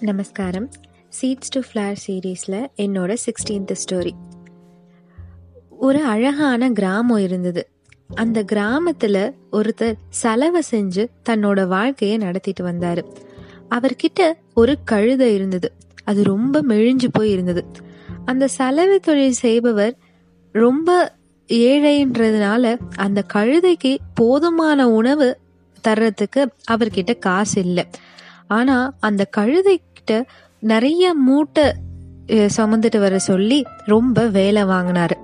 நமஸ்காரம். Seeds to flower சீரீஸில் என்னோட சிக்ஸ்டீன்த் ஸ்டோரி ஒரு அழகான கிராமம் இருந்தது. அந்த கிராமத்தில் ஒருத்தர் செலவை செஞ்சு தன்னோட வாழ்க்கையை நடத்திட்டு வந்தார். அவர்கிட்ட ஒரு கழுதை இருந்தது. அது ரொம்ப மெழிஞ்சு போய் இருந்தது. அந்த சலவை தொழில் செய்பவர் ரொம்ப ஏழைன்றதுனால அந்த கழுதைக்கு போதுமான உணவு தர்றதுக்கு அவர்கிட்ட காசு இல்லை. ஆனா அந்த கழுதை கழுதைகிட்ட நிறைய மூட்டை சுமந்துட்டு வர சொல்லி ரொம்ப வேலை வாங்கினாரு.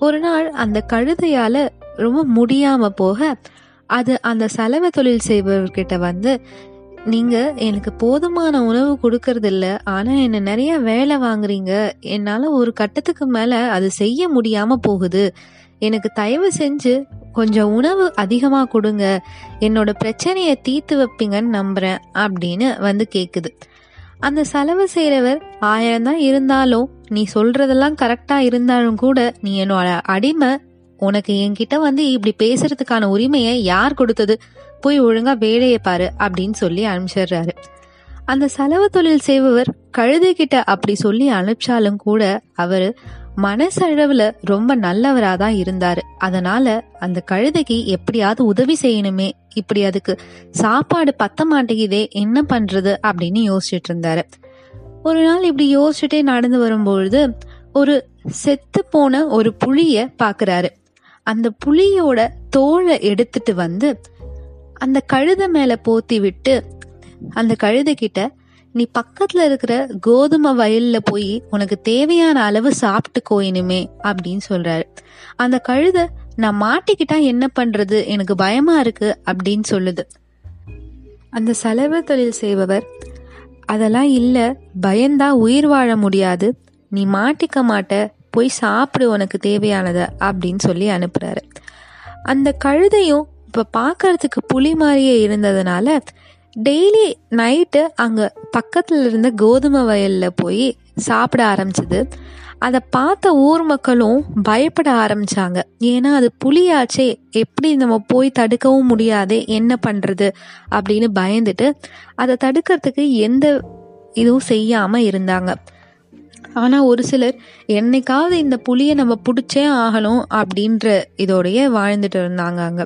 ஒரு நாள் அந்த கழுதையால ரொம்ப முடியாம போக அது அந்த சலவை தொழில் செய்பவர்கிட்ட வந்து நீங்க எனக்கு போதுமான உணவு கொடுக்கறது இல்ல ஆனா என்ன நிறைய வேலை வாங்குறீங்க. என்னால ஒரு கட்டத்துக்கு மேல அது செய்ய முடியாம போகுது. எனக்கு தயவு செஞ்சு கொஞ்சம் உணவு அதிகமா கொடுங்க. என்னோட பிரச்சனையை தீர்த்து வைப்பீங்கன்னு நம்புறேன் அப்படின்னு வந்து கேக்குது. அந்த செலவு செய்கிறவர் ஆயிரம் தான் இருந்தாலும் நீ சொல்றதெல்லாம் கரெக்டா இருந்தாலும் கூட நீ என்னோட அடிமை. உனக்கு என்கிட்ட வந்து இப்படி பேசுறதுக்கான உரிமையை யார் கொடுத்தது? போய் ஒழுங்கா வேலையை பாரு அப்படின்னு சொல்லி அனுப்பிச்சிடுறாரு. அந்த செலவு தொழில் செய்பவர் கழுதை கிட்ட அப்படி சொல்லி அனுப்பிச்சாலும் கூட அவரு மனசளவுல ரொம்ப நல்லவரா தான் இருந்தாரு. அதனால அந்த கழுதைக்கு எப்படியாவது உதவி செய்யணுமே. இப்படி அதுக்கு சாப்பாடு பத்த மாட்டேங்குதே என்ன பண்றது அப்படின்னு யோசிச்சுட்டு இருந்தாரு. ஒரு நாள் இப்படி யோசிச்சுட்டே நடந்து வரும்பொழுது ஒரு செத்து போன ஒரு புளிய பாக்குறாரு. அந்த புளியோட தோலை எடுத்துட்டு வந்து அந்த கழுதை மேல போத்தி விட்டு அந்த கழுதை கிட்ட நீ பக்கத்துல இருக்கிற கோதுமை வயல்ல போய் உனக்கு தேவையான அளவு சாப்பிட்டுக்கோ இனிமே அப்படின்னு சொல்றாரு. அந்த கழுதை நான் மாட்டிக்கிட்டா என்ன பண்றது? எனக்கு பயமா இருக்கு அப்படின்னு சொல்லுது. அந்த செலவு தொழில் செய்பவர் அதெல்லாம் இல்ல பயந்தா உயிர் வாழ முடியாது. நீ மாட்டிக்க மாட்ட போய் சாப்பிடு உனக்கு தேவையானத அப்படின்னு சொல்லி அனுப்புறாரு. அந்த கழுதையும் இப்ப பார்க்கறதுக்கு புலி மாதிரியே இருந்ததுனால டெய்லி நைட்டு அங்கே பக்கத்தில் இருந்த கோதுமை வயலில் போய் சாப்பிட ஆரம்பிச்சது. அதை பார்த்த ஊர் மக்களும் பயப்பட ஆரம்பிச்சாங்க. ஏன்னா அது புலியாச்சே எப்படி நம்ம போய் தடுக்கவும் முடியாதே என்ன பண்ணுறது அப்படின்னு பயந்துட்டு அதை தடுக்கிறதுக்கு எந்த இதுவும் செய்யாமல் இருந்தாங்க. ஆனால் ஒரு சிலர் என்னைக்காவது இந்த புலியை நம்ம பிடிச்சே ஆகணும் அப்படின்ற இதோடைய வாழ்ந்துட்டு இருந்தாங்க அங்கே.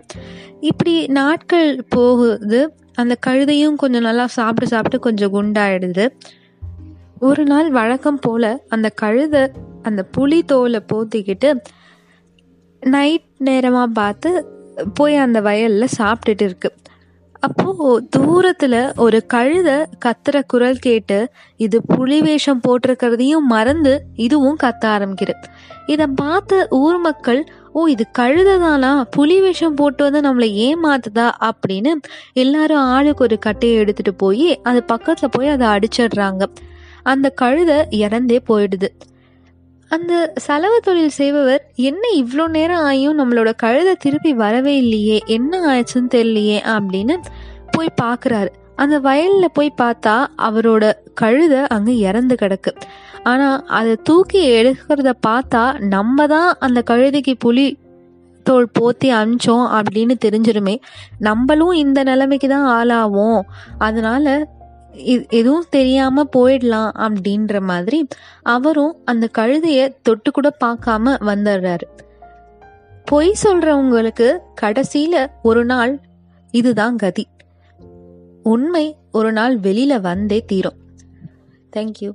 இப்படி நாட்கள் போகுது. அந்த கழுதையும் கொஞ்சம் நல்லா சாப்பிட்டு சாப்பிட்டு கொஞ்சம் குண்டாயிடுது. ஒரு நாள் வழக்கம் போல அந்த கழுதை அந்த புலி தோலை போத்திக்கிட்டு நைட் நேரமாக பார்த்து போய் அந்த வயலில் சாப்பிட்டுட்டு இருக்குது அப்போ தூரத்துல ஒரு கழுதை கத்துற குரல் கேட்டு இது புலி வேஷம் போட்டிருக்கிறதையும் மறந்து இதுவும் கத்த ஆரம்பிக்குது. இத பார்த்த ஊர் மக்கள் ஓ இது கழுததானா? புலி வேஷம் போட்டு வந்து நம்மளை ஏமாத்துதா? அப்படின்னு எல்லாரும் ஆளுக்கு ஒரு கட்டையை எடுத்துட்டு போய் அது பக்கத்துல போய் அதை அடிச்சிடுறாங்க. அந்த கழுதை இறந்தே போயிடுது. அந்த செலவு தொழில் செய்பவர் என்ன இவ்வளோ நேரம் ஆகியும் நம்மளோட கழுதை திருப்பி வரவே இல்லையே என்ன ஆயிடுச்சுன்னு தெரியலையே அப்படின்னு போய் பார்க்குறாரு. அந்த வயலில் போய் பார்த்தா அவரோட கழுதை அங்கே இறந்து கிடக்கு. ஆனால் அதை தூக்கி எடுக்கிறத பார்த்தா நம்ம தான் அந்த கழுதைக்கு புலி தோல் போத்தி அமிச்சோம் அப்படின்னு தெரிஞ்சிருமே. நம்மளும் இந்த நிலைமைக்கு தான் ஆளாவோம். அதனால எதுவும் தெரியாம போயிடலாம் அப்படின்ற மாதிரி அவரும் அந்த கழுதைய தொட்டு கூட பார்க்காம வந்துடுறாரு. பொய் சொல்றவங்களுக்கு கடைசியில ஒரு நாள் இதுதான் கதி. உண்மை ஒரு நாள் வெளியில வந்தே தீரும். தேங்க்யூ